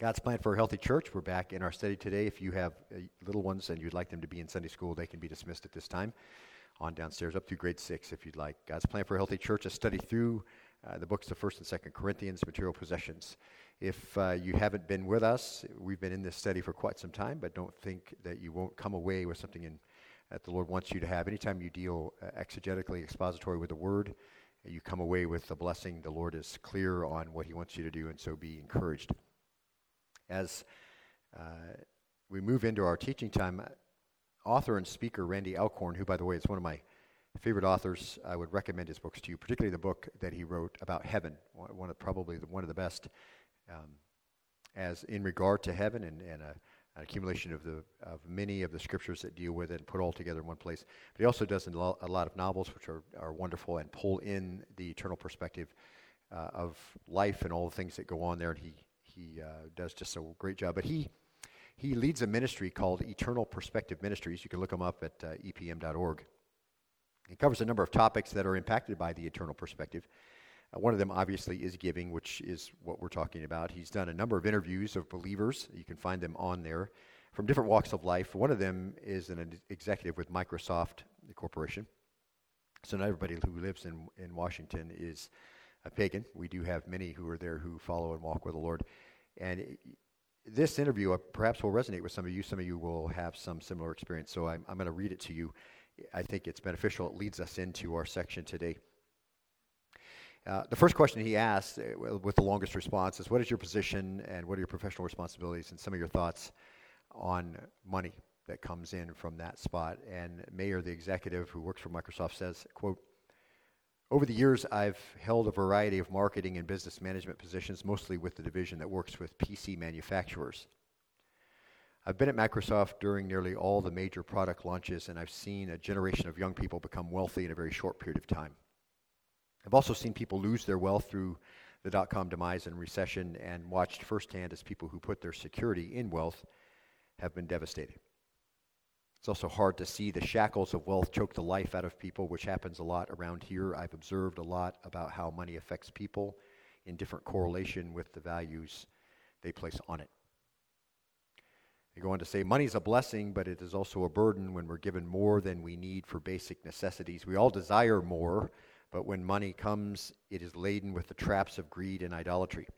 God's plan for a healthy church. We're back in our study today. If you have uh, little ones and you'd like them to be in Sunday school, they can be dismissed at this time on downstairs up through grade six if you'd like. God's plan for a healthy church, a study through uh, the books of 1st and 2nd Corinthians, material possessions. If uh, you haven't been with us, we've been in this study for quite some time, but don't think that you won't come away with something in, that the Lord wants you to have. Anytime you deal uh, exegetically, expository with the Word, you come away with a blessing. The Lord is clear on what He wants you to do, and so be encouraged. As uh, we move into our teaching time, author and speaker Randy Alcorn, who, by the way, is one of my favorite authors, I would recommend his books to you, particularly the book that he wrote about heaven, one of probably one of the best, um, as in regard to heaven and, and a, an accumulation of the of many of the scriptures that deal with it and put all together in one place. But he also does a lot of novels, which are, are wonderful and pull in the eternal perspective uh, of life and all the things that go on there. And he he uh, does just a great job. But he he leads a ministry called Eternal Perspective Ministries. You can look him up at uh, epm.org. He covers a number of topics that are impacted by the eternal perspective. Uh, one of them, obviously, is giving, which is what we're talking about. He's done a number of interviews of believers. You can find them on there from different walks of life. One of them is an executive with Microsoft corporation. So not everybody who lives in, in Washington is a pagan. We do have many who are there who follow and walk with the Lord. And this interview uh, perhaps will resonate with some of you. Some of you will have some similar experience. So I'm, I'm going to read it to you. I think it's beneficial. It leads us into our section today. Uh, the first question he asked, uh, with the longest response, is What is your position and what are your professional responsibilities and some of your thoughts on money that comes in from that spot? And Mayer, the executive who works for Microsoft, says, quote, over the years, I've held a variety of marketing and business management positions, mostly with the division that works with PC manufacturers. I've been at Microsoft during nearly all the major product launches, and I've seen a generation of young people become wealthy in a very short period of time. I've also seen people lose their wealth through the dot com demise and recession, and watched firsthand as people who put their security in wealth have been devastated. It's also hard to see the shackles of wealth choke the life out of people, which happens a lot around here. I've observed a lot about how money affects people in different correlation with the values they place on it. They go on to say, money is a blessing, but it is also a burden when we're given more than we need for basic necessities. We all desire more, but when money comes, it is laden with the traps of greed and idolatry.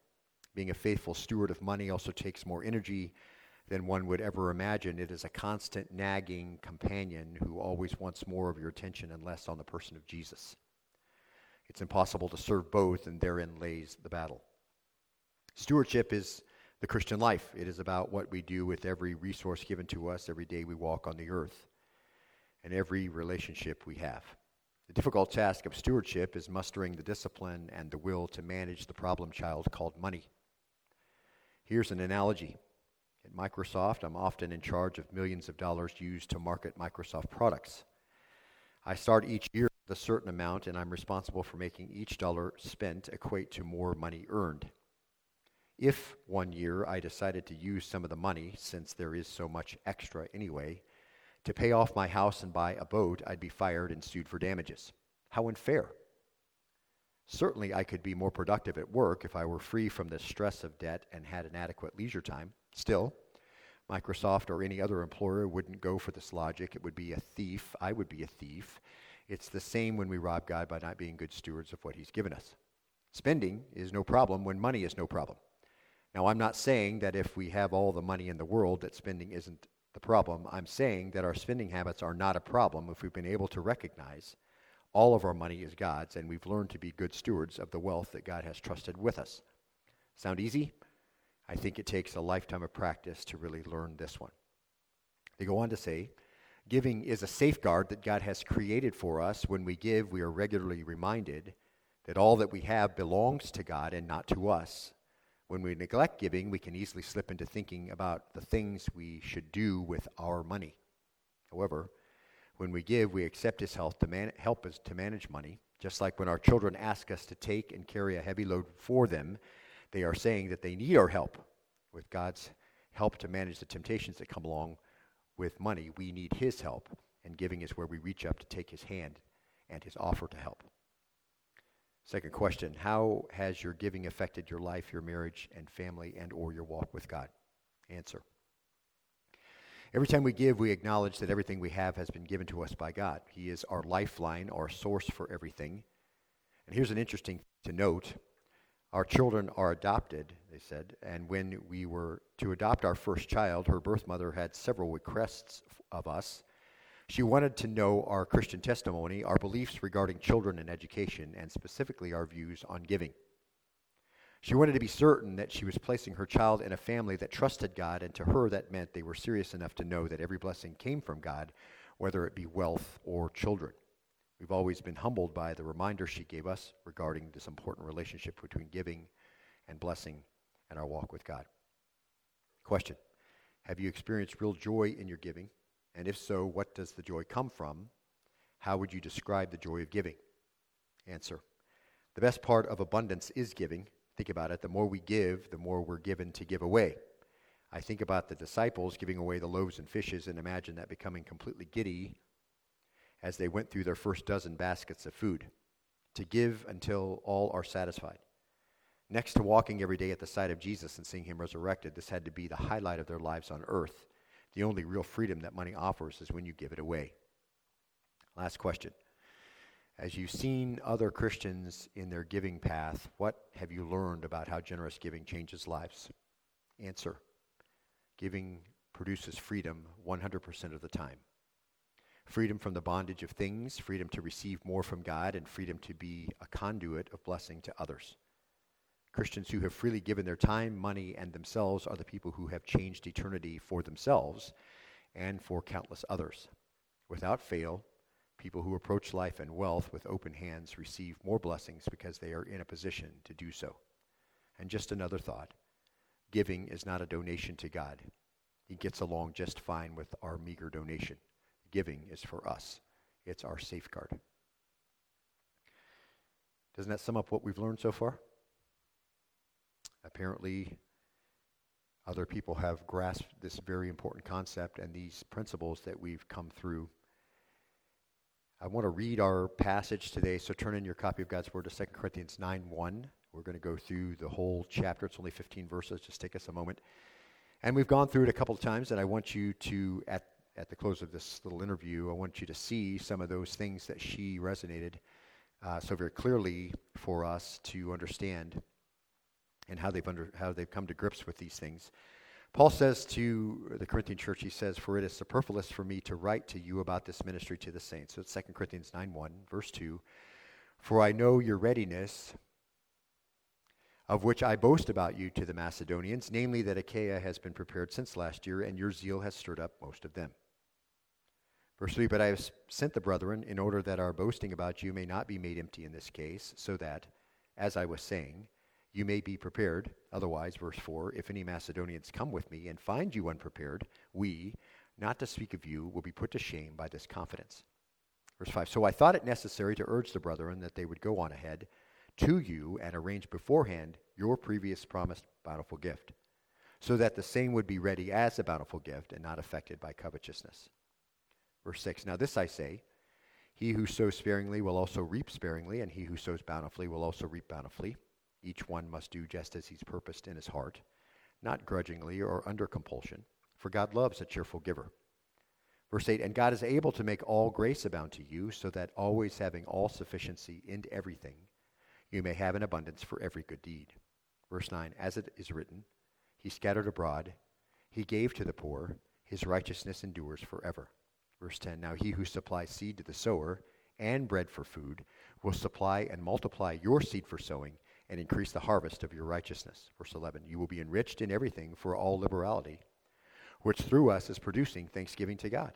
Being a faithful steward of money also takes more energy than one would ever imagine. It is a constant nagging companion who always wants more of your attention and less on the person of Jesus. It's impossible to serve both, and therein lays the battle. Stewardship is the Christian life. It is about what we do with every resource given to us every day we walk on the earth and every relationship we have. The difficult task of stewardship is mustering the discipline and the will to manage the problem child called money. Here's an analogy at Microsoft, I'm often in charge of millions of dollars used to market Microsoft products. I start each year with a certain amount, and I'm responsible for making each dollar spent equate to more money earned. If one year I decided to use some of the money, since there is so much extra anyway, to pay off my house and buy a boat, I'd be fired and sued for damages. How unfair! Certainly, I could be more productive at work if I were free from the stress of debt and had an adequate leisure time. Still, Microsoft or any other employer wouldn't go for this logic. It would be a thief. I would be a thief. It's the same when we rob God by not being good stewards of what He's given us. Spending is no problem when money is no problem. Now, I'm not saying that if we have all the money in the world that spending isn't the problem. I'm saying that our spending habits are not a problem if we've been able to recognize all of our money is God's and we've learned to be good stewards of the wealth that God has trusted with us. Sound easy? I think it takes a lifetime of practice to really learn this one. They go on to say, giving is a safeguard that God has created for us. When we give, we are regularly reminded that all that we have belongs to God and not to us. When we neglect giving, we can easily slip into thinking about the things we should do with our money. However, when we give, we accept His help to, man- help us to manage money, just like when our children ask us to take and carry a heavy load for them they are saying that they need our help. With God's help to manage the temptations that come along with money, we need His help, and giving is where we reach up to take His hand and His offer to help. Second question, how has your giving affected your life, your marriage and family and or your walk with God? Answer. Every time we give, we acknowledge that everything we have has been given to us by God. He is our lifeline, our source for everything. And here's an interesting to note. Our children are adopted, they said, and when we were to adopt our first child, her birth mother had several requests of us. She wanted to know our Christian testimony, our beliefs regarding children and education, and specifically our views on giving. She wanted to be certain that she was placing her child in a family that trusted God, and to her that meant they were serious enough to know that every blessing came from God, whether it be wealth or children. We've always been humbled by the reminder she gave us regarding this important relationship between giving and blessing and our walk with God. Question Have you experienced real joy in your giving? And if so, what does the joy come from? How would you describe the joy of giving? Answer. The best part of abundance is giving. Think about it. The more we give, the more we're given to give away. I think about the disciples giving away the loaves and fishes and imagine that becoming completely giddy as they went through their first dozen baskets of food. To give until all are satisfied. Next to walking every day at the side of Jesus and seeing him resurrected, this had to be the highlight of their lives on earth. The only real freedom that money offers is when you give it away. Last question. As you've seen other Christians in their giving path, what have you learned about how generous giving changes lives? Answer Giving produces freedom 100% of the time freedom from the bondage of things, freedom to receive more from God, and freedom to be a conduit of blessing to others. Christians who have freely given their time, money, and themselves are the people who have changed eternity for themselves and for countless others. Without fail, people who approach life and wealth with open hands receive more blessings because they are in a position to do so. And just another thought giving is not a donation to God, He gets along just fine with our meager donation. Giving is for us, it's our safeguard. Doesn't that sum up what we've learned so far? Apparently, other people have grasped this very important concept and these principles that we've come through. I want to read our passage today, so turn in your copy of God's Word to 2 Corinthians 9 1. We're going to go through the whole chapter. It's only 15 verses. Just take us a moment. And we've gone through it a couple of times, and I want you to, at, at the close of this little interview, I want you to see some of those things that she resonated uh, so very clearly for us to understand and how they've, under, how they've come to grips with these things. Paul says to the Corinthian church, he says, For it is superfluous for me to write to you about this ministry to the saints. So it's 2 Corinthians 9 1, verse 2. For I know your readiness, of which I boast about you to the Macedonians, namely that Achaia has been prepared since last year, and your zeal has stirred up most of them. Verse 3 But I have sent the brethren in order that our boasting about you may not be made empty in this case, so that, as I was saying, you may be prepared. Otherwise, verse 4 if any Macedonians come with me and find you unprepared, we, not to speak of you, will be put to shame by this confidence. Verse 5 So I thought it necessary to urge the brethren that they would go on ahead to you and arrange beforehand your previous promised bountiful gift, so that the same would be ready as a bountiful gift and not affected by covetousness. Verse 6 Now this I say, he who sows sparingly will also reap sparingly, and he who sows bountifully will also reap bountifully. Each one must do just as he's purposed in his heart, not grudgingly or under compulsion, for God loves a cheerful giver. Verse 8 And God is able to make all grace abound to you, so that always having all sufficiency in everything, you may have an abundance for every good deed. Verse 9 As it is written, He scattered abroad, He gave to the poor, His righteousness endures forever. Verse 10 Now he who supplies seed to the sower and bread for food will supply and multiply your seed for sowing and increase the harvest of your righteousness. Verse 11 You will be enriched in everything for all liberality, which through us is producing thanksgiving to God.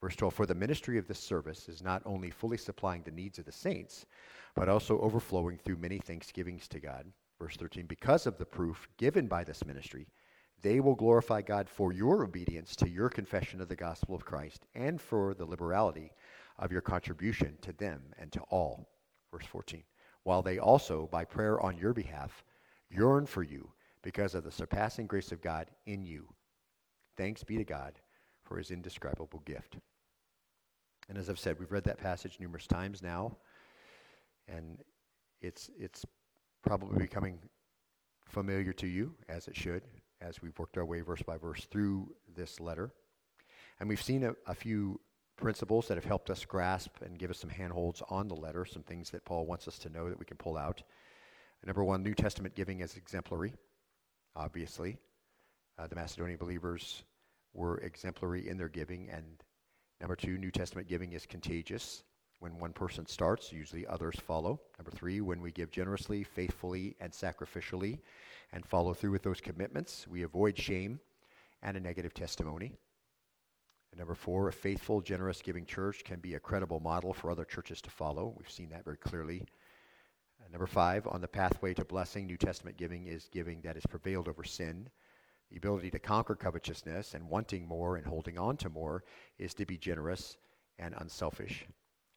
Verse 12 For the ministry of this service is not only fully supplying the needs of the saints, but also overflowing through many thanksgivings to God. Verse 13 Because of the proof given by this ministry, they will glorify God for your obedience to your confession of the gospel of Christ and for the liberality of your contribution to them and to all. Verse 14 while they also, by prayer on your behalf, yearn for you because of the surpassing grace of God in you. Thanks be to God for his indescribable gift. And as I've said, we've read that passage numerous times now. And it's, it's probably becoming familiar to you, as it should, as we've worked our way verse by verse through this letter. And we've seen a, a few principles that have helped us grasp and give us some handholds on the letter, some things that Paul wants us to know that we can pull out. Number one, New Testament giving is exemplary, obviously. Uh, the Macedonian believers were exemplary in their giving. And number two, New Testament giving is contagious. When one person starts, usually others follow. Number three, when we give generously, faithfully, and sacrificially, and follow through with those commitments, we avoid shame and a negative testimony. And number four, a faithful, generous giving church can be a credible model for other churches to follow. We've seen that very clearly. Uh, number five, on the pathway to blessing, New Testament giving is giving that has prevailed over sin. The ability to conquer covetousness and wanting more and holding on to more is to be generous and unselfish.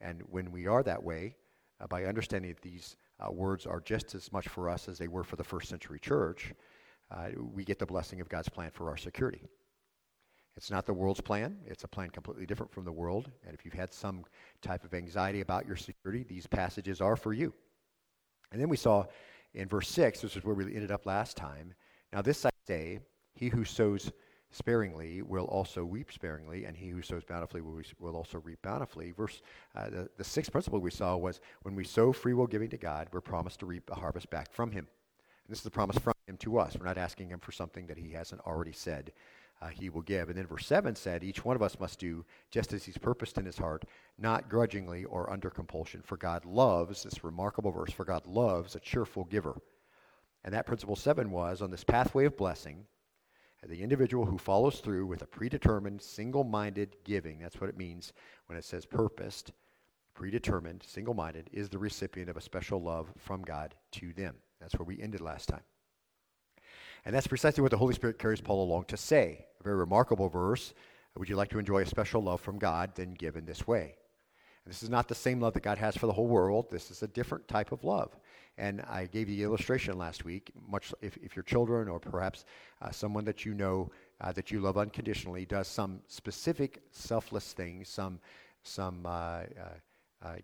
And when we are that way, uh, by understanding that these uh, words are just as much for us as they were for the first century church, uh, we get the blessing of God's plan for our security. It's not the world's plan. It's a plan completely different from the world. And if you've had some type of anxiety about your security, these passages are for you. And then we saw in verse 6, this is where we ended up last time. Now, this I say, he who sows sparingly will also reap sparingly, and he who sows bountifully will, will also reap bountifully. Verse uh, the, the sixth principle we saw was when we sow free will giving to God, we're promised to reap a harvest back from Him. And this is the promise from Him to us. We're not asking Him for something that He hasn't already said uh, He will give. And then verse seven said, each one of us must do just as He's purposed in His heart, not grudgingly or under compulsion. For God loves this remarkable verse. For God loves a cheerful giver. And that principle seven was on this pathway of blessing the individual who follows through with a predetermined, single minded giving, that's what it means when it says purposed, predetermined, single minded, is the recipient of a special love from God to them. That's where we ended last time. And that's precisely what the Holy Spirit carries Paul along to say. A very remarkable verse. Would you like to enjoy a special love from God? Then give in this way. And this is not the same love that God has for the whole world. This is a different type of love. And I gave you the illustration last week. Much if, if your children or perhaps uh, someone that you know uh, that you love unconditionally does some specific selfless thing, some some uh, uh, uh,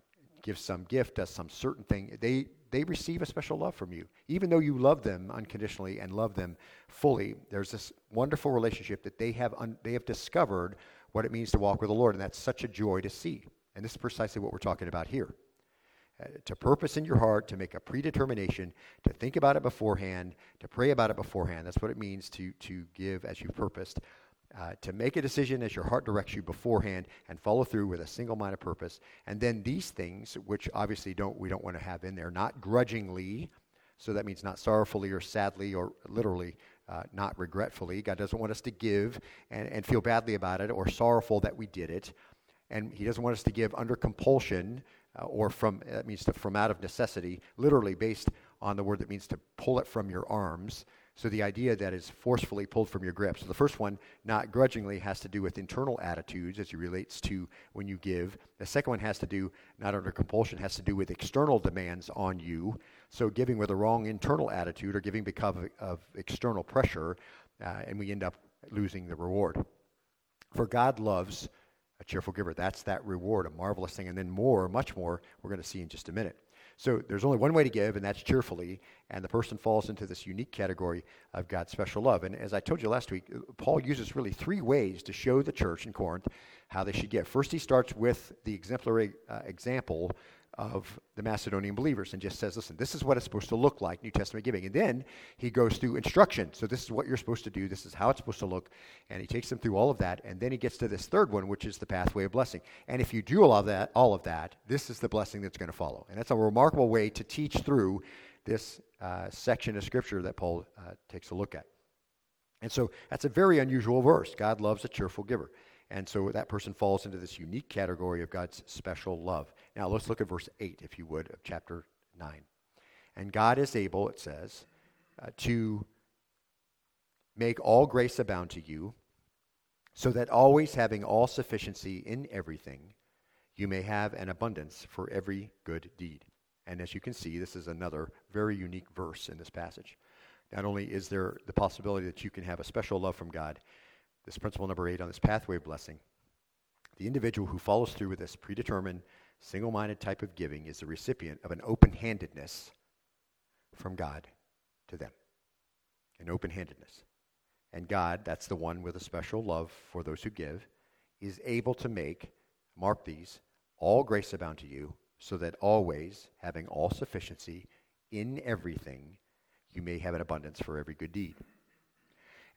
gives some gift, does some certain thing, they they receive a special love from you, even though you love them unconditionally and love them fully. There's this wonderful relationship that they have un, they have discovered what it means to walk with the Lord, and that's such a joy to see. And this is precisely what we're talking about here. Uh, to purpose in your heart, to make a predetermination, to think about it beforehand, to pray about it beforehand. That's what it means to, to give as you purposed. Uh, to make a decision as your heart directs you beforehand and follow through with a single-minded purpose and then these things which obviously don't we don't want to have in there not grudgingly so that means not sorrowfully or sadly or literally uh, not regretfully god doesn't want us to give and, and feel badly about it or sorrowful that we did it and he doesn't want us to give under compulsion uh, or from, that means to, from out of necessity, literally based on the word that means to pull it from your arms. So the idea that is forcefully pulled from your grip. So the first one, not grudgingly, has to do with internal attitudes as it relates to when you give. The second one has to do, not under compulsion, has to do with external demands on you. So giving with a wrong internal attitude or giving because of, of external pressure, uh, and we end up losing the reward. For God loves a cheerful giver. That's that reward, a marvelous thing. And then more, much more, we're going to see in just a minute. So there's only one way to give, and that's cheerfully. And the person falls into this unique category of God's special love. And as I told you last week, Paul uses really three ways to show the church in Corinth how they should give. First, he starts with the exemplary uh, example of the Macedonian believers and just says, listen, this is what it's supposed to look like, New Testament giving. And then he goes through instruction. So this is what you're supposed to do. This is how it's supposed to look. And he takes them through all of that. And then he gets to this third one, which is the pathway of blessing. And if you do all of that, all of that, this is the blessing that's going to follow. And that's a remarkable way to teach through this uh, section of Scripture that Paul uh, takes a look at. And so that's a very unusual verse. God loves a cheerful giver. And so that person falls into this unique category of God's special love. Now let's look at verse 8, if you would, of chapter 9. And God is able, it says, uh, to make all grace abound to you, so that always having all sufficiency in everything, you may have an abundance for every good deed. And as you can see, this is another very unique verse in this passage. Not only is there the possibility that you can have a special love from God, this principle number eight on this pathway of blessing, the individual who follows through with this predetermined, single minded type of giving is the recipient of an open handedness from God to them. An open handedness. And God, that's the one with a special love for those who give, is able to make, mark these, all grace abound to you, so that always, having all sufficiency in everything, you may have an abundance for every good deed.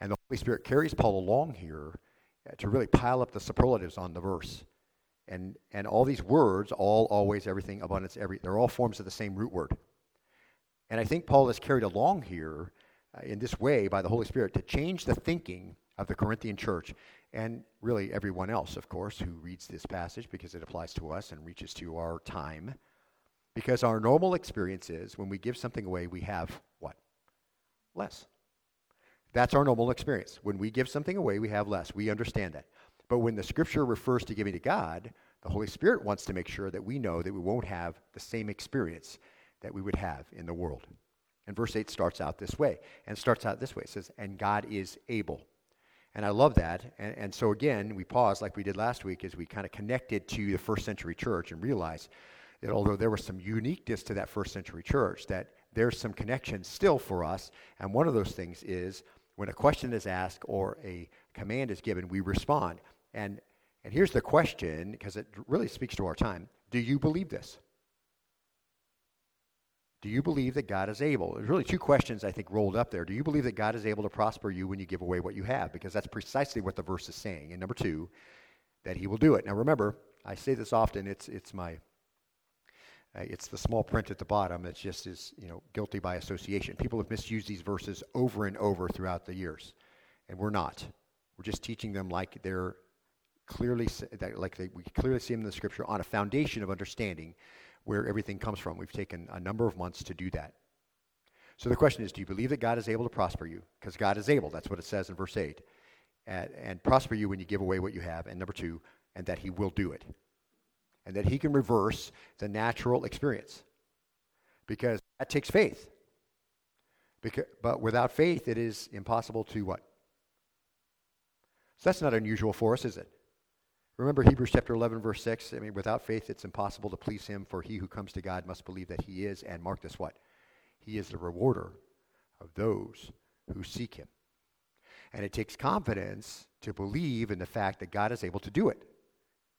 And the Holy Spirit carries Paul along here to really pile up the superlatives on the verse. And, and all these words, all, always, everything, abundance, every, they're all forms of the same root word. And I think Paul is carried along here uh, in this way by the Holy Spirit to change the thinking of the Corinthian church and really everyone else, of course, who reads this passage because it applies to us and reaches to our time. Because our normal experience is when we give something away, we have what? Less. That's our normal experience. When we give something away, we have less. We understand that. But when the scripture refers to giving to God, the Holy Spirit wants to make sure that we know that we won't have the same experience that we would have in the world. And verse 8 starts out this way, and starts out this way. It says, And God is able. And I love that. And, and so, again, we pause like we did last week as we kind of connected to the first century church and realized that although there was some uniqueness to that first century church, that there's some connections still for us. And one of those things is when a question is asked or a command is given, we respond. And, and here's the question, because it really speaks to our time Do you believe this? Do you believe that God is able? There's really two questions I think rolled up there. Do you believe that God is able to prosper you when you give away what you have? Because that's precisely what the verse is saying. And number two, that He will do it. Now remember, I say this often. It's it's my uh, it's the small print at the bottom. It's just is you know guilty by association. People have misused these verses over and over throughout the years, and we're not. We're just teaching them like they're clearly like they, we clearly see them in the Scripture on a foundation of understanding where everything comes from. We've taken a number of months to do that. So the question is do you believe that God is able to prosper you? Because God is able. That's what it says in verse 8. And, and, prosper you when you give away what you have. And number two, and that He will do it. And that He can reverse the natural experience. Because that takes faith. Because, but without faith, it is impossible to what? So that's not unusual for us, is it? Remember Hebrews chapter 11, verse 6? I mean, without faith, it's impossible to please him, for he who comes to God must believe that he is, and mark this what? He is the rewarder of those who seek him. And it takes confidence to believe in the fact that God is able to do it.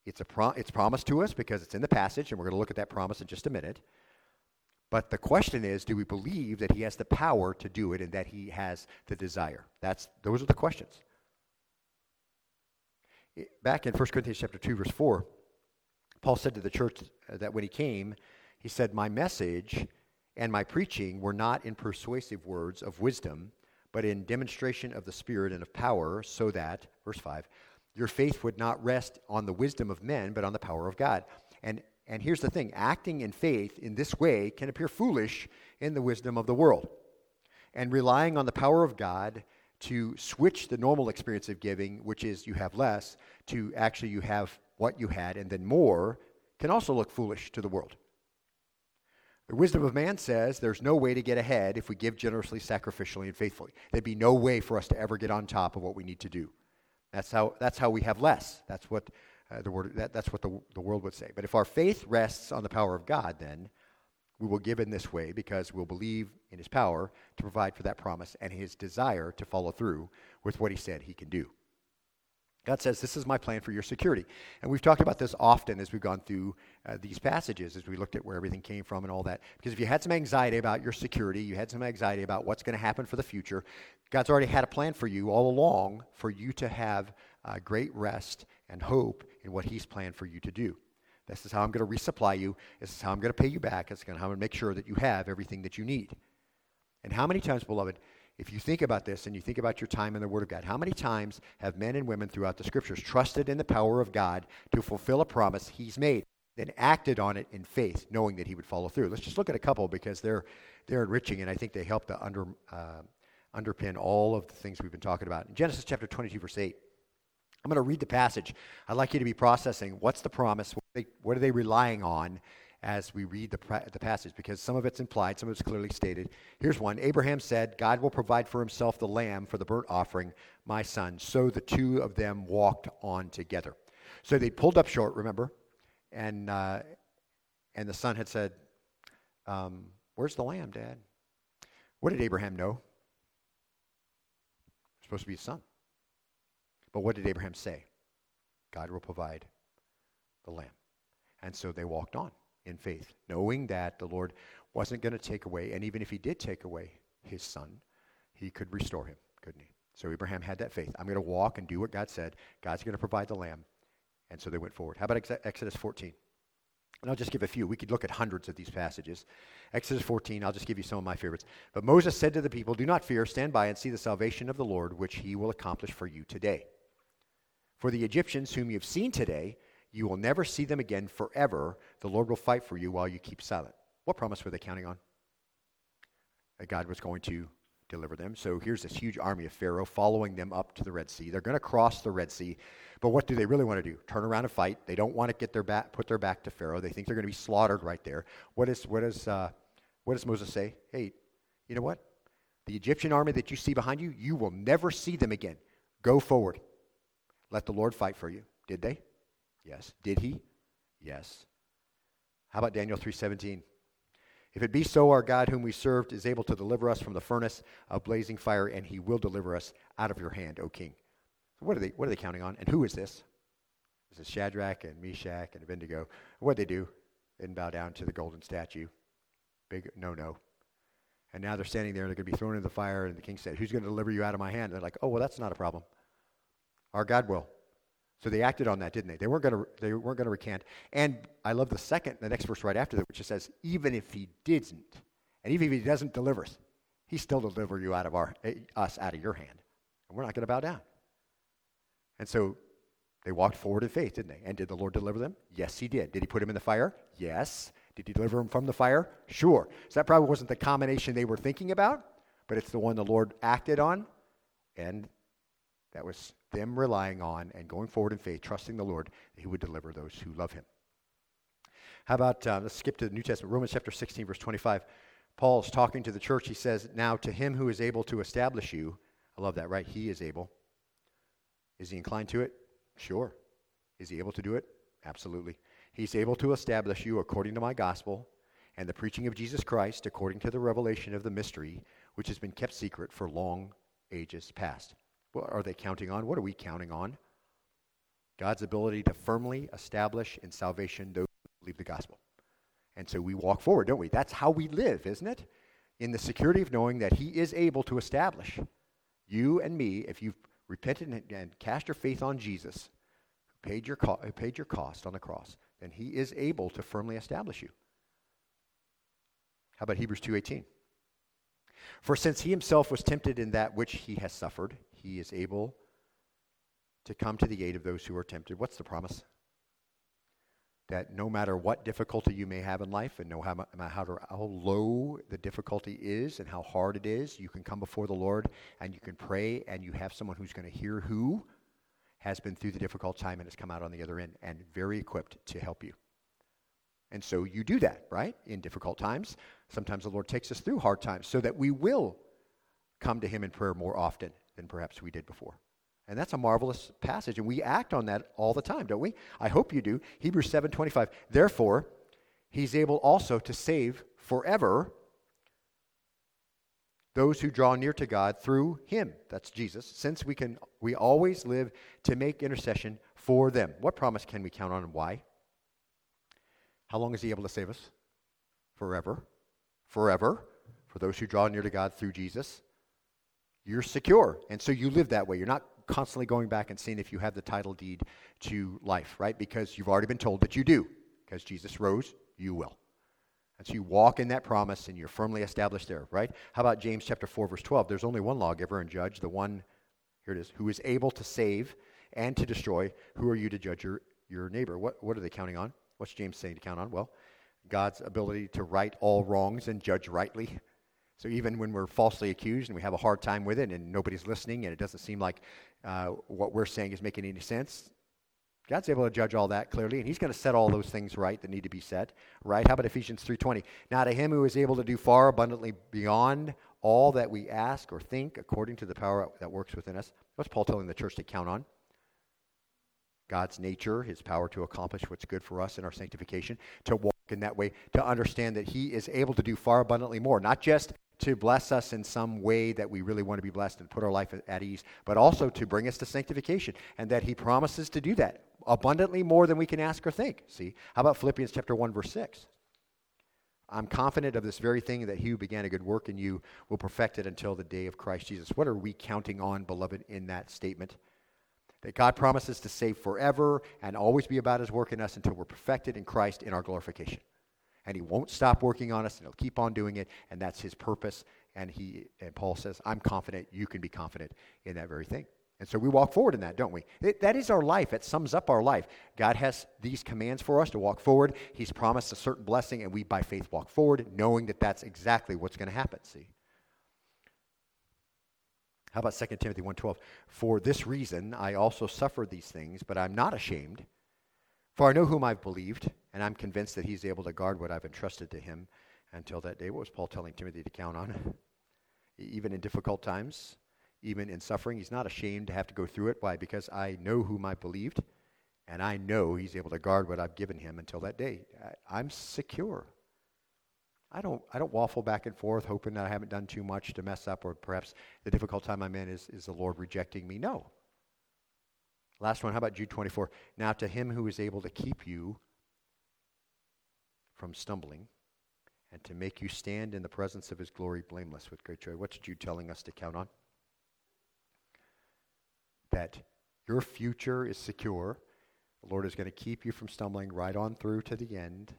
It's, a pro- it's promised to us because it's in the passage, and we're going to look at that promise in just a minute. But the question is, do we believe that he has the power to do it and that he has the desire? That's, those are the questions back in 1 Corinthians chapter 2 verse 4, Paul said to the church that when he came, he said, "My message and my preaching were not in persuasive words of wisdom, but in demonstration of the Spirit and of power, so that, verse 5, your faith would not rest on the wisdom of men, but on the power of God." And and here's the thing, acting in faith in this way can appear foolish in the wisdom of the world. And relying on the power of God to switch the normal experience of giving, which is you have less, to actually you have what you had and then more, can also look foolish to the world. The wisdom of man says there's no way to get ahead if we give generously, sacrificially, and faithfully. There'd be no way for us to ever get on top of what we need to do. That's how, that's how we have less. That's what, uh, the, word, that, that's what the, the world would say. But if our faith rests on the power of God, then we will give in this way because we'll believe in his power to provide for that promise and his desire to follow through with what he said he can do. God says, This is my plan for your security. And we've talked about this often as we've gone through uh, these passages, as we looked at where everything came from and all that. Because if you had some anxiety about your security, you had some anxiety about what's going to happen for the future, God's already had a plan for you all along for you to have uh, great rest and hope in what He's planned for you to do. This is how I'm going to resupply you. This is how I'm going to pay you back. This is how I'm going to make sure that you have everything that you need. And how many times, beloved, if you think about this and you think about your time in the Word of God, how many times have men and women throughout the Scriptures trusted in the power of God to fulfill a promise He's made, then acted on it in faith, knowing that He would follow through? Let's just look at a couple because they're, they're enriching, and I think they help to under, uh, underpin all of the things we've been talking about. In Genesis chapter 22, verse 8, I'm going to read the passage. I'd like you to be processing what's the promise, what are they, what are they relying on as we read the, the passage because some of it's implied, some of it's clearly stated. Here's one Abraham said, God will provide for himself the lamb for the burnt offering, my son. So the two of them walked on together. So they pulled up short, remember? And, uh, And the son had said, um, Where's the lamb, Dad? What did Abraham know? supposed to be his son. But what did Abraham say? God will provide the lamb. And so they walked on in faith, knowing that the Lord wasn't going to take away, and even if he did take away his son, he could restore him, couldn't he? So Abraham had that faith. I'm going to walk and do what God said. God's going to provide the lamb. And so they went forward. How about Exodus 14? And I'll just give a few. We could look at hundreds of these passages. Exodus 14, I'll just give you some of my favorites. But Moses said to the people, Do not fear, stand by and see the salvation of the Lord, which he will accomplish for you today. For the Egyptians whom you have seen today, you will never see them again forever. The Lord will fight for you while you keep silent. What promise were they counting on? That God was going to deliver them. So here's this huge army of Pharaoh following them up to the Red Sea. They're going to cross the Red Sea. But what do they really want to do? Turn around and fight. They don't want to get their back, put their back to Pharaoh. They think they're going to be slaughtered right there. What, is, what, is, uh, what does Moses say? Hey, you know what? The Egyptian army that you see behind you, you will never see them again. Go forward. Let the Lord fight for you. Did they? Yes. Did he? Yes. How about Daniel 3:17? If it be so, our God, whom we served, is able to deliver us from the furnace of blazing fire, and he will deliver us out of your hand, O king. What are they, what are they counting on? And who is this? This is Shadrach and Meshach and Abednego. What did they do? They didn't bow down to the golden statue. Big no no. And now they're standing there and they're going to be thrown into the fire. And the king said, Who's going to deliver you out of my hand? And they're like, Oh, well, that's not a problem. Our God will. So they acted on that, didn't they? They weren't going to, they weren't going to recant. And I love the second, the next verse right after that, which just says, Even if he didn't, and even if he doesn't deliver us, he still deliver you out of our, eh, us out of your hand. And we're not going to bow down. And so they walked forward in faith, didn't they? And did the Lord deliver them? Yes, he did. Did he put them in the fire? Yes. Did he deliver them from the fire? Sure. So that probably wasn't the combination they were thinking about, but it's the one the Lord acted on. And that was them relying on and going forward in faith, trusting the Lord that he would deliver those who love him. How about, uh, let's skip to the New Testament, Romans chapter 16, verse 25. Paul's talking to the church. He says, Now to him who is able to establish you, I love that, right? He is able is he inclined to it? Sure. Is he able to do it? Absolutely. He's able to establish you according to my gospel and the preaching of Jesus Christ according to the revelation of the mystery which has been kept secret for long ages past. What are they counting on? What are we counting on? God's ability to firmly establish in salvation those who believe the gospel. And so we walk forward, don't we? That's how we live, isn't it? In the security of knowing that He is able to establish you and me, if you've repented and, cast your faith on Jesus, who paid your, co- who paid your cost on the cross, then he is able to firmly establish you. How about Hebrews 2:18? For since he himself was tempted in that which he has suffered, he is able to come to the aid of those who are tempted. What's the promise? that no matter what difficulty you may have in life and no how, how low the difficulty is and how hard it is, you can come before the Lord and you can pray and you have someone who's going to hear who has been through the difficult time and has come out on the other end and very equipped to help you. And so you do that, right? In difficult times. Sometimes the Lord takes us through hard times so that we will come to Him in prayer more often than perhaps we did before. And that's a marvelous passage, and we act on that all the time, don't we? I hope you do. Hebrews 7:25. Therefore, he's able also to save forever those who draw near to God through him. That's Jesus. Since we can we always live to make intercession for them. What promise can we count on and why? How long is he able to save us? Forever. Forever. For those who draw near to God through Jesus. You're secure. And so you live that way. You're not constantly going back and seeing if you have the title deed to life, right? Because you've already been told that you do. Because Jesus rose, you will. And so you walk in that promise and you're firmly established there, right? How about James chapter 4, verse 12? There's only one lawgiver and judge, the one, here it is, who is able to save and to destroy. Who are you to judge your, your neighbor? What, what are they counting on? What's James saying to count on? Well, God's ability to right all wrongs and judge rightly. So even when we're falsely accused and we have a hard time with it and nobody's listening and it doesn't seem like uh, what we're saying is making any sense. God's able to judge all that clearly, and He's going to set all those things right that need to be set right. How about Ephesians 3:20? Now to Him who is able to do far abundantly beyond all that we ask or think, according to the power that works within us. What's Paul telling the church to count on? God's nature, his power to accomplish what's good for us in our sanctification, to walk in that way, to understand that he is able to do far abundantly more, not just to bless us in some way that we really want to be blessed and put our life at ease, but also to bring us to sanctification, and that he promises to do that abundantly more than we can ask or think. See? How about Philippians chapter 1 verse 6? I'm confident of this very thing that he who began a good work in you will perfect it until the day of Christ Jesus. What are we counting on, beloved, in that statement? That God promises to save forever and always be about his work in us until we're perfected in Christ in our glorification. And he won't stop working on us and he'll keep on doing it, and that's his purpose. And he and Paul says, I'm confident you can be confident in that very thing. And so we walk forward in that, don't we? It, that is our life. It sums up our life. God has these commands for us to walk forward. He's promised a certain blessing, and we, by faith, walk forward, knowing that that's exactly what's going to happen. See? How about 2 Timothy 1.12? For this reason I also suffered these things, but I'm not ashamed. For I know whom I've believed, and I'm convinced that he's able to guard what I've entrusted to him until that day. What was Paul telling Timothy to count on? Even in difficult times, even in suffering. He's not ashamed to have to go through it. Why? Because I know whom I believed, and I know he's able to guard what I've given him until that day. I, I'm secure. I don't, I don't waffle back and forth hoping that I haven't done too much to mess up, or perhaps the difficult time I'm in is, is the Lord rejecting me. No. Last one, how about Jude 24? Now to him who is able to keep you from stumbling and to make you stand in the presence of his glory blameless with great joy. What's Jude telling us to count on? that your future is secure. The Lord is going to keep you from stumbling right on through to the end.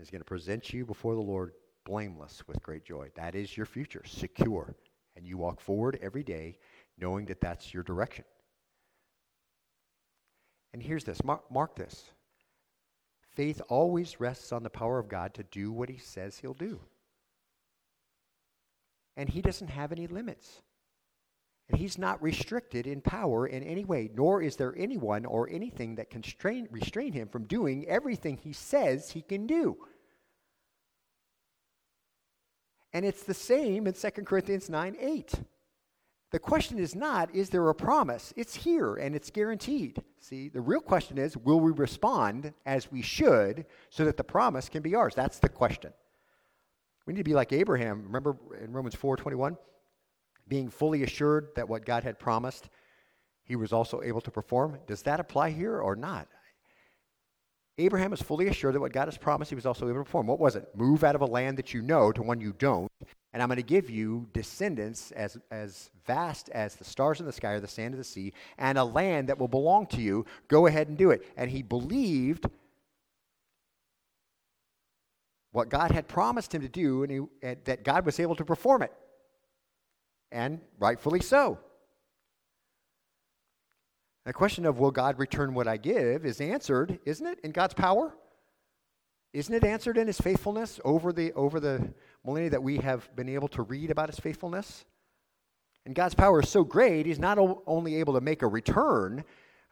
And is going to present you before the Lord blameless with great joy. That is your future, secure. And you walk forward every day knowing that that's your direction. And here's this mark, mark this faith always rests on the power of God to do what he says he'll do. And he doesn't have any limits. And he's not restricted in power in any way, nor is there anyone or anything that can strain, restrain him from doing everything he says he can do. And it's the same in 2 Corinthians 9 8. The question is not, is there a promise? It's here and it's guaranteed. See, the real question is, will we respond as we should so that the promise can be ours? That's the question. We need to be like Abraham. Remember in Romans 4 21? being fully assured that what God had promised, he was also able to perform. Does that apply here or not? Abraham is fully assured that what God has promised, he was also able to perform. What was it? Move out of a land that you know to one you don't, and I'm going to give you descendants as, as vast as the stars in the sky or the sand of the sea, and a land that will belong to you. Go ahead and do it. And he believed what God had promised him to do, and, he, and that God was able to perform it and rightfully so. The question of will God return what I give is answered, isn't it, in God's power? Isn't it answered in his faithfulness over the over the millennia that we have been able to read about his faithfulness? And God's power is so great, he's not o- only able to make a return.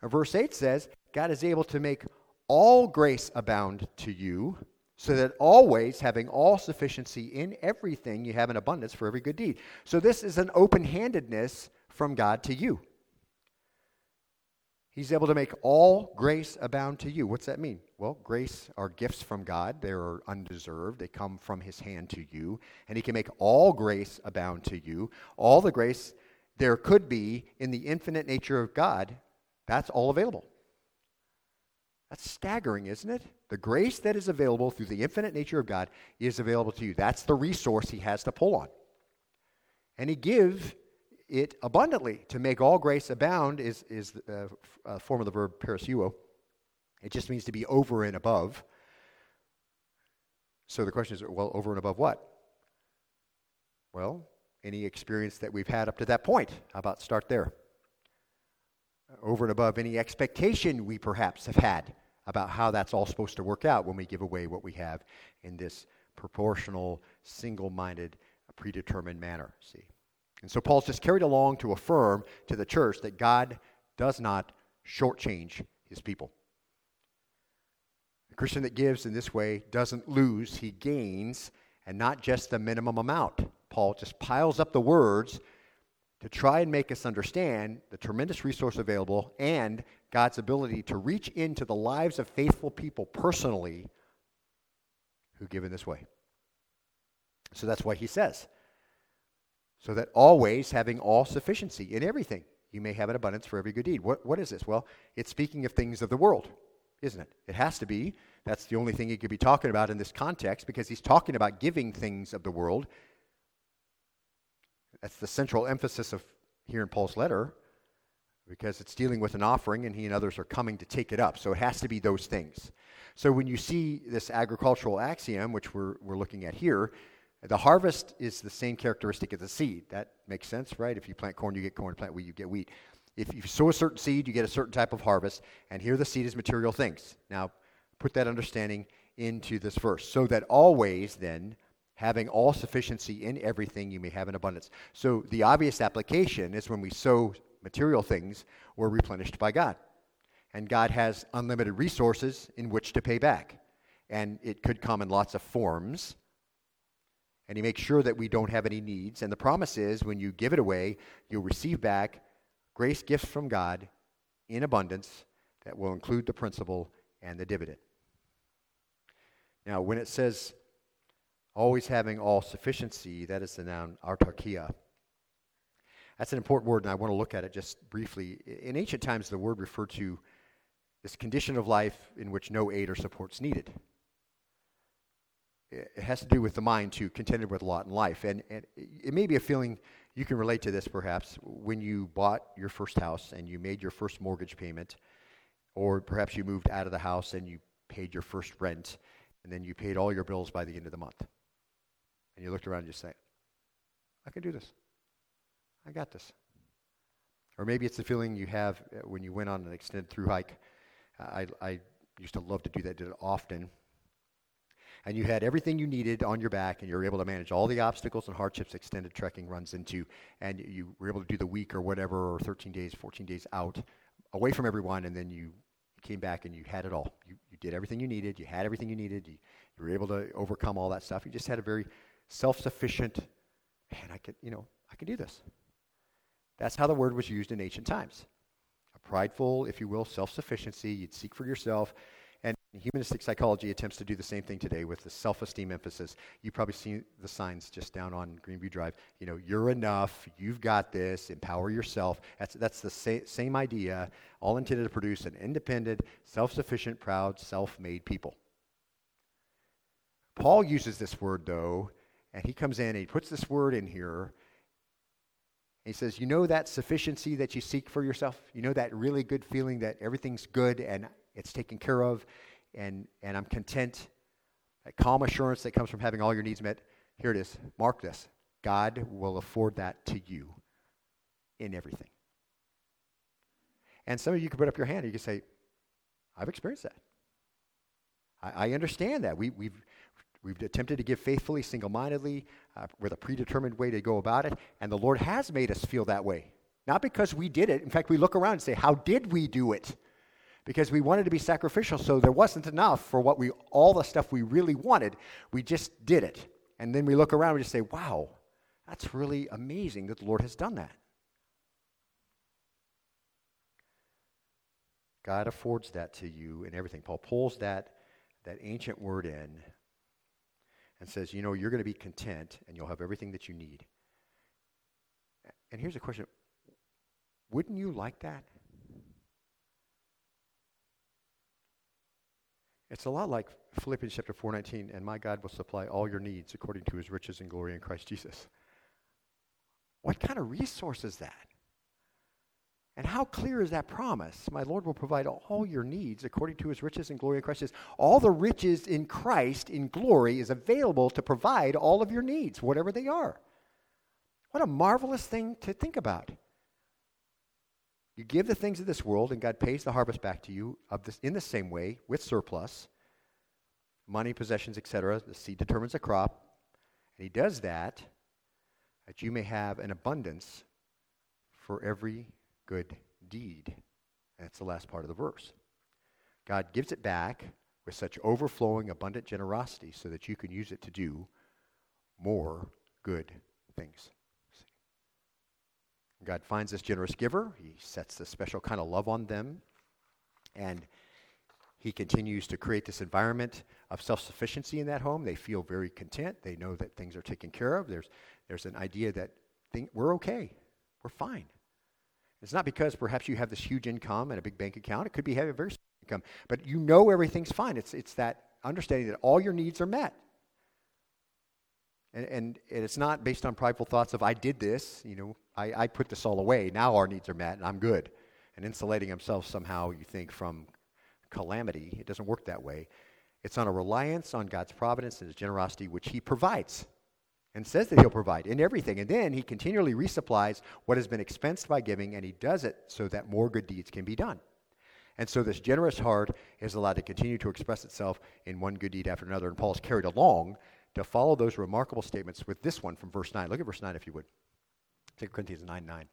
Verse 8 says, God is able to make all grace abound to you so that always having all sufficiency in everything you have an abundance for every good deed. So this is an open-handedness from God to you. He's able to make all grace abound to you. What's that mean? Well, grace are gifts from God. They are undeserved. They come from his hand to you, and he can make all grace abound to you. All the grace there could be in the infinite nature of God, that's all available. That's staggering, isn't it? The grace that is available through the infinite nature of God is available to you. That's the resource he has to pull on. And he gives it abundantly. To make all grace abound is, is uh, a, a uh, form of the verb perisseuo. It just means to be over and above. So the question is, well, over and above what? Well, any experience that we've had up to that point. How about start there? over and above any expectation we perhaps have had about how that's all supposed to work out when we give away what we have in this proportional, single minded, predetermined manner. See? And so Paul's just carried along to affirm to the church that God does not shortchange his people. A Christian that gives in this way doesn't lose, he gains, and not just the minimum amount. Paul just piles up the words to try and make us understand the tremendous resource available and God's ability to reach into the lives of faithful people personally who give in this way. So that's why he says, so that always having all sufficiency in everything, you may have an abundance for every good deed. What, what is this? Well, it's speaking of things of the world, isn't it? It has to be. That's the only thing he could be talking about in this context because he's talking about giving things of the world. That's the central emphasis of here in Paul's letter because it's dealing with an offering and he and others are coming to take it up. So it has to be those things. So when you see this agricultural axiom, which we're, we're looking at here, the harvest is the same characteristic as the seed. That makes sense, right? If you plant corn, you get corn. Plant wheat, you get wheat. If you sow a certain seed, you get a certain type of harvest. And here the seed is material things. Now, put that understanding into this verse. So that always, then, having all sufficiency in everything, you may have an abundance. So the obvious application is when we sow material things, we're replenished by God. And God has unlimited resources in which to pay back. And it could come in lots of forms and he makes sure that we don't have any needs. And the promise is when you give it away, you'll receive back grace gifts from God in abundance that will include the principal and the dividend. Now, when it says always having all sufficiency, that is the noun autarkia. That's an important word, and I want to look at it just briefly. In ancient times, the word referred to this condition of life in which no aid or support is needed it has to do with the mind too, contented with a lot in life. And, and it may be a feeling you can relate to this perhaps when you bought your first house and you made your first mortgage payment, or perhaps you moved out of the house and you paid your first rent, and then you paid all your bills by the end of the month. And you looked around and you say, I can do this. I got this. Or maybe it's the feeling you have uh, when you went on an extended through hike. I, I used to love to do that, did it often and you had everything you needed on your back, and you were able to manage all the obstacles and hardships extended trekking runs into, and you were able to do the week or whatever, or 13 days, 14 days out, away from everyone, and then you came back and you had it all. You, you did everything you needed, you had everything you needed, you, you were able to overcome all that stuff. You just had a very self sufficient, man, I could, you know, I can do this. That's how the word was used in ancient times. A prideful, if you will, self sufficiency. You'd seek for yourself. Humanistic psychology attempts to do the same thing today with the self-esteem emphasis. You probably see the signs just down on Greenview Drive. You know, you're enough. You've got this. Empower yourself. That's that's the sa- same idea, all intended to produce an independent, self-sufficient, proud, self-made people. Paul uses this word though, and he comes in and he puts this word in here. He says, You know that sufficiency that you seek for yourself? You know that really good feeling that everything's good and it's taken care of and, and I'm content. That calm assurance that comes from having all your needs met. Here it is. Mark this. God will afford that to you in everything. And some of you can put up your hand and you can say, I've experienced that. I, I understand that. We, we've, we've attempted to give faithfully, single mindedly, uh, with a predetermined way to go about it, and the Lord has made us feel that way. Not because we did it. In fact, we look around and say, How did we do it? Because we wanted to be sacrificial, so there wasn't enough for what we all the stuff we really wanted. We just did it. And then we look around and just say, wow, that's really amazing that the Lord has done that. God affords that to you in everything. Paul pulls that, that ancient word in and says, you know, you're going to be content and you'll have everything that you need. And here's a question Wouldn't you like that? It's a lot like Philippians chapter 4:19, and my God will supply all your needs according to his riches and glory in Christ Jesus. What kind of resource is that? And how clear is that promise? My Lord will provide all your needs according to his riches and glory in Christ Jesus. All the riches in Christ in glory is available to provide all of your needs, whatever they are. What a marvelous thing to think about. You give the things of this world, and God pays the harvest back to you of this, in the same way with surplus money, possessions, etc. The seed determines the crop. And He does that that you may have an abundance for every good deed. That's the last part of the verse. God gives it back with such overflowing, abundant generosity so that you can use it to do more good things. God finds this generous giver. He sets this special kind of love on them. And he continues to create this environment of self sufficiency in that home. They feel very content. They know that things are taken care of. There's, there's an idea that we're okay, we're fine. It's not because perhaps you have this huge income and a big bank account. It could be having a very small income, but you know everything's fine. It's, it's that understanding that all your needs are met. And, and, it's not based on prideful thoughts of, I did this, you know, I, I put this all away. Now our needs are met and I'm good. And insulating himself somehow, you think, from calamity. It doesn't work that way. It's on a reliance on God's providence and his generosity, which he provides and says that he'll provide in everything. And then he continually resupplies what has been expensed by giving, and he does it so that more good deeds can be done. And so this generous heart is allowed to continue to express itself in one good deed after another. And Paul's carried along to follow those remarkable statements with this one from verse 9. Look at verse 9 if you would. 2 Corinthians 9 9.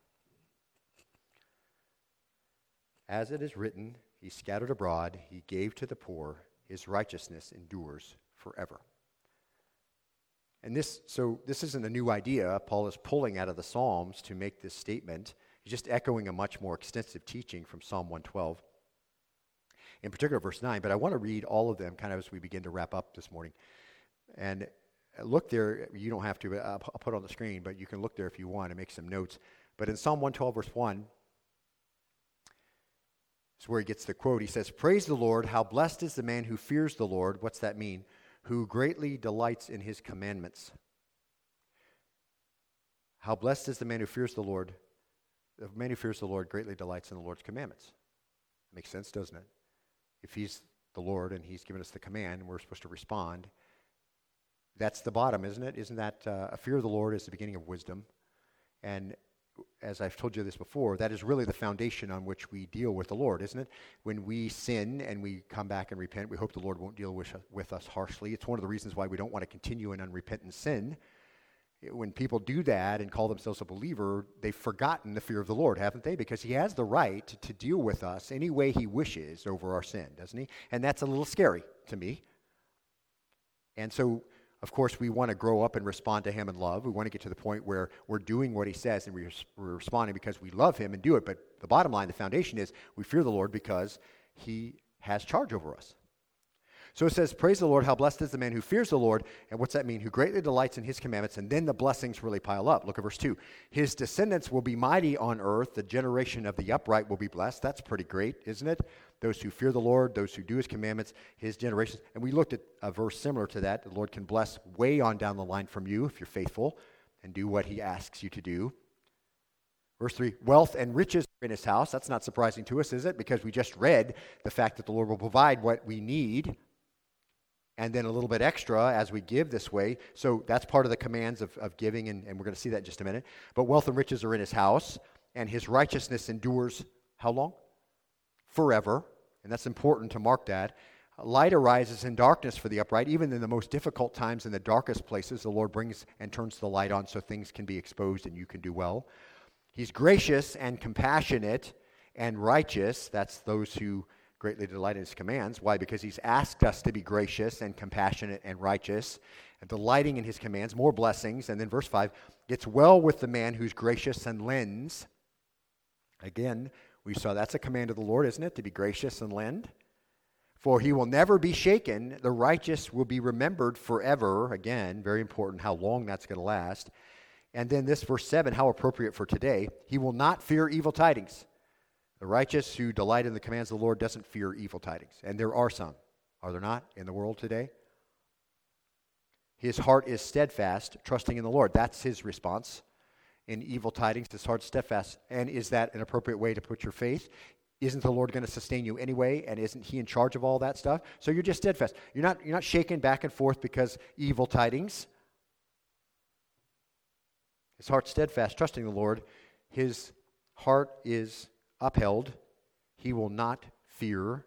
As it is written, he scattered abroad, he gave to the poor, his righteousness endures forever. And this, so this isn't a new idea. Paul is pulling out of the Psalms to make this statement. He's just echoing a much more extensive teaching from Psalm 112, in particular, verse 9. But I want to read all of them kind of as we begin to wrap up this morning. And uh, look there, you don't have to, uh, I'll put on the screen, but you can look there if you want and make some notes. But in Psalm 112, verse 1, it's where he gets the quote. He says, Praise the Lord, how blessed is the man who fears the Lord. What's that mean? who greatly delights in his commandments. How blessed is the man who fears the Lord. The man who fears the Lord greatly delights in the Lord's commandments. Makes sense, doesn't it? If he's the Lord and he's given us the command and we're supposed to respond, that's the bottom, isn't it? Isn't that uh, a fear of the Lord is the beginning of wisdom? And as I've told you this before, that is really the foundation on which we deal with the Lord, isn't it? When we sin and we come back and repent, we hope the Lord won't deal with, with us harshly. It's one of the reasons why we don't want to continue in unrepentant sin. When people do that and call themselves a believer, they've forgotten the fear of the Lord, haven't they? Because He has the right to deal with us any way He wishes over our sin, doesn't He? And that's a little scary to me. And so of course, we want to grow up and respond to Him in love. We want to get to the point where we're doing what He says and we're, responding because we love Him and do it. But the bottom line, the foundation is we fear the Lord because He has charge over us. So it says, Praise the Lord, how blessed is the man who fears the Lord. And what's that mean? Who greatly delights in his commandments. And then the blessings really pile up. Look at verse 2. His descendants will be mighty on earth. The generation of the upright will be blessed. That's pretty great, isn't it? Those who fear the Lord, those who do his commandments, his generations. And we looked at a verse similar to that. The Lord can bless way on down the line from you if you're faithful and do what he asks you to do. Verse 3 Wealth and riches are in his house. That's not surprising to us, is it? Because we just read the fact that the Lord will provide what we need and then a little bit extra as we give this way. So that's part of the commands of, of giving, and, and we're going to see that in just a minute. But wealth and riches are in his house, and his righteousness endures how long? Forever. And that's important to mark that. Light arises in darkness for the upright. Even in the most difficult times, in the darkest places, the Lord brings and turns the light on so things can be exposed and you can do well. He's gracious and compassionate and righteous. That's those who greatly delight in his commands. Why? Because he's asked us to be gracious and compassionate and righteous, and delighting in his commands, more blessings. And then verse 5 it's well with the man who's gracious and lends. Again, we saw that's a command of the Lord, isn't it? To be gracious and lend. For he will never be shaken. The righteous will be remembered forever. Again, very important how long that's going to last. And then this verse 7, how appropriate for today. He will not fear evil tidings. The righteous who delight in the commands of the Lord doesn't fear evil tidings. And there are some, are there not, in the world today? His heart is steadfast, trusting in the Lord. That's his response. In evil tidings, his heart steadfast. And is that an appropriate way to put your faith? Isn't the Lord going to sustain you anyway? And isn't He in charge of all that stuff? So you're just steadfast. You're not, you're not shaken back and forth because evil tidings. His heart steadfast, trusting the Lord. His heart is upheld, he will not fear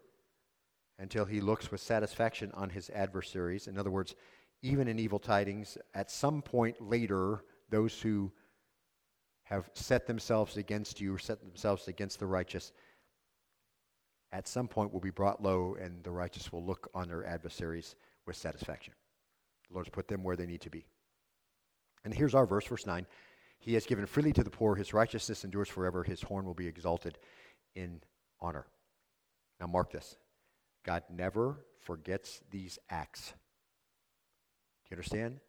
until he looks with satisfaction on his adversaries. In other words, even in evil tidings, at some point later, those who have set themselves against you or set themselves against the righteous, at some point will be brought low, and the righteous will look on their adversaries with satisfaction. The Lord's put them where they need to be. And here's our verse, verse 9. He has given freely to the poor. His righteousness endures forever. His horn will be exalted in honor. Now, mark this God never forgets these acts. Do you understand?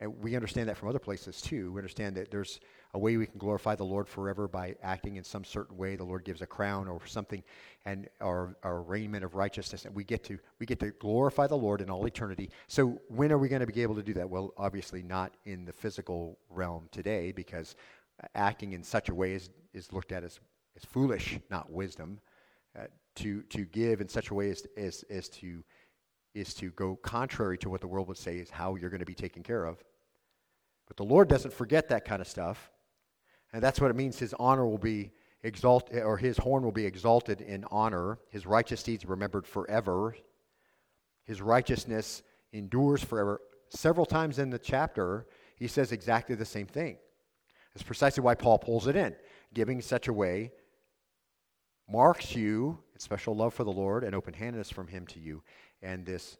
And we understand that from other places too. We understand that there's a way we can glorify the Lord forever by acting in some certain way. The Lord gives a crown or something, and our, our raiment of righteousness, and we get to we get to glorify the Lord in all eternity. So when are we going to be able to do that? Well, obviously not in the physical realm today, because acting in such a way is, is looked at as, as foolish, not wisdom. Uh, to to give in such a way as, as, as to is to go contrary to what the world would say is how you're going to be taken care of. But the Lord doesn't forget that kind of stuff. And that's what it means his honor will be exalted, or his horn will be exalted in honor. His righteous deeds remembered forever. His righteousness endures forever. Several times in the chapter, he says exactly the same thing. That's precisely why Paul pulls it in. Giving such a way marks you, special love for the Lord and open handedness from him to you. And this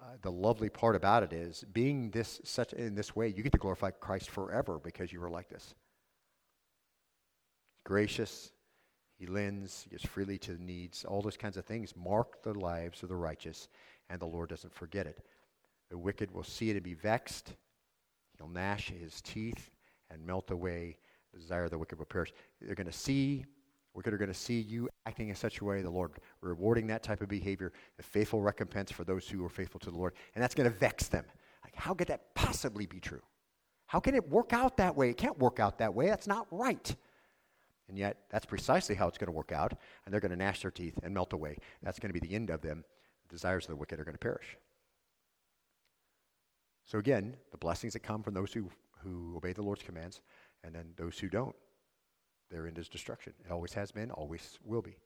uh, the lovely part about it is being this such in this way, you get to glorify Christ forever because you were like this. Gracious, he lends, he gives freely to the needs, all those kinds of things mark the lives of the righteous, and the Lord doesn't forget it. The wicked will see it and be vexed. He'll gnash his teeth and melt away. The desire of the wicked will perish. They're going to see we're going to see you acting in such a way, the Lord rewarding that type of behavior, the faithful recompense for those who are faithful to the Lord. And that's going to vex them. Like, how could that possibly be true? How can it work out that way? It can't work out that way. That's not right. And yet, that's precisely how it's going to work out. And they're going to gnash their teeth and melt away. That's going to be the end of them. The desires of the wicked are going to perish. So, again, the blessings that come from those who, who obey the Lord's commands, and then those who don't their end is destruction. It always has been, always will be.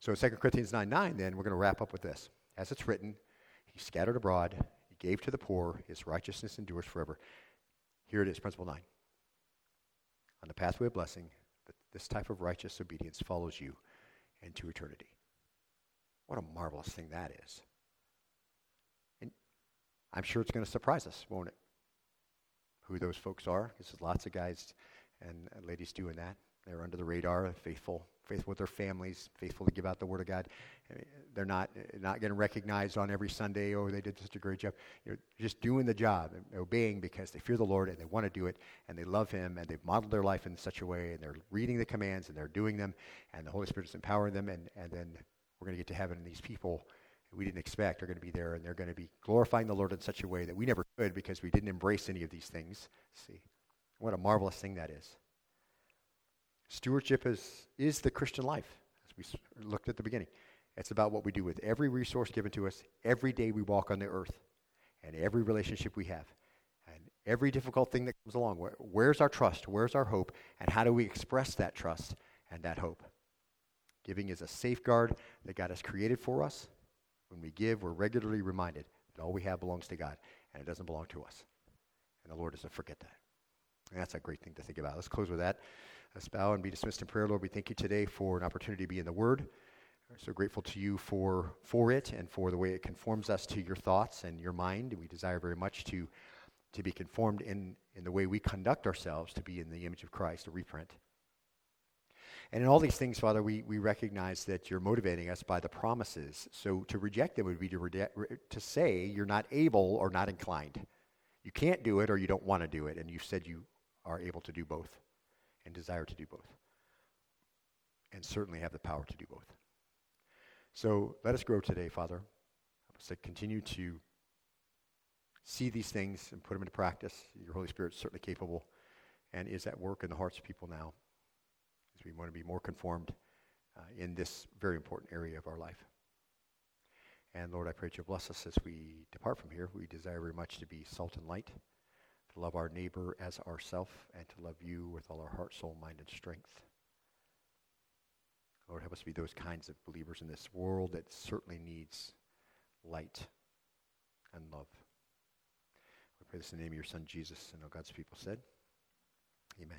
So in 2 Corinthians 9 9, then, we're going to wrap up with this. As it's written, He scattered abroad, He gave to the poor, His righteousness endures forever. Here it is, principle 9. On the pathway of blessing, this type of righteous obedience follows you into eternity. What a marvelous thing that is. And I'm sure it's going to surprise us, won't it? Who those folks are. Because there's lots of guys and ladies doing that. They're under the radar, faithful, faithful with their families, faithful to give out the word of God. They're not not getting recognized on every Sunday. Oh, they did such a great job. You know, just doing the job obeying because they fear the Lord and they want to do it and they love Him and they've modeled their life in such a way and they're reading the commands and they're doing them and the Holy Spirit is empowering them and and then we're going to get to heaven and these people we didn't expect are going to be there and they're going to be glorifying the Lord in such a way that we never could because we didn't embrace any of these things. See, what a marvelous thing that is. Stewardship is, is the Christian life, as we looked at the beginning. It's about what we do with every resource given to us, every day we walk on the earth, and every relationship we have, and every difficult thing that comes along. Where, where's our trust? Where's our hope? And how do we express that trust and that hope? Giving is a safeguard that God has created for us. When we give, we're regularly reminded that all we have belongs to God, and it doesn't belong to us. And the Lord doesn't forget that. And that's a great thing to think about. Let's close with that. Let's bow and be dismissed in prayer. Lord, we thank you today for an opportunity to be in the Word. We're so grateful to you for, for it and for the way it conforms us to your thoughts and your mind. We desire very much to, to be conformed in, in the way we conduct ourselves to be in the image of Christ, a reprint. And in all these things, Father, we, we recognize that you're motivating us by the promises. So to reject them would be to, to say you're not able or not inclined. You can't do it or you don't want to do it, and you said you are able to do both and desire to do both. And certainly have the power to do both. So let us grow today, Father. Help us continue to see these things and put them into practice. Your Holy Spirit is certainly capable and is at work in the hearts of people now as we want to be more conformed uh, in this very important area of our life. And Lord, I pray that you'll bless us as we depart from here. We desire very much to be salt and light to love our neighbor as ourself, and to love you with all our heart, soul, mind, and strength. Lord, help us be those kinds of believers in this world that certainly needs light and love. We pray this in the name of your Son, Jesus, and all God's people said.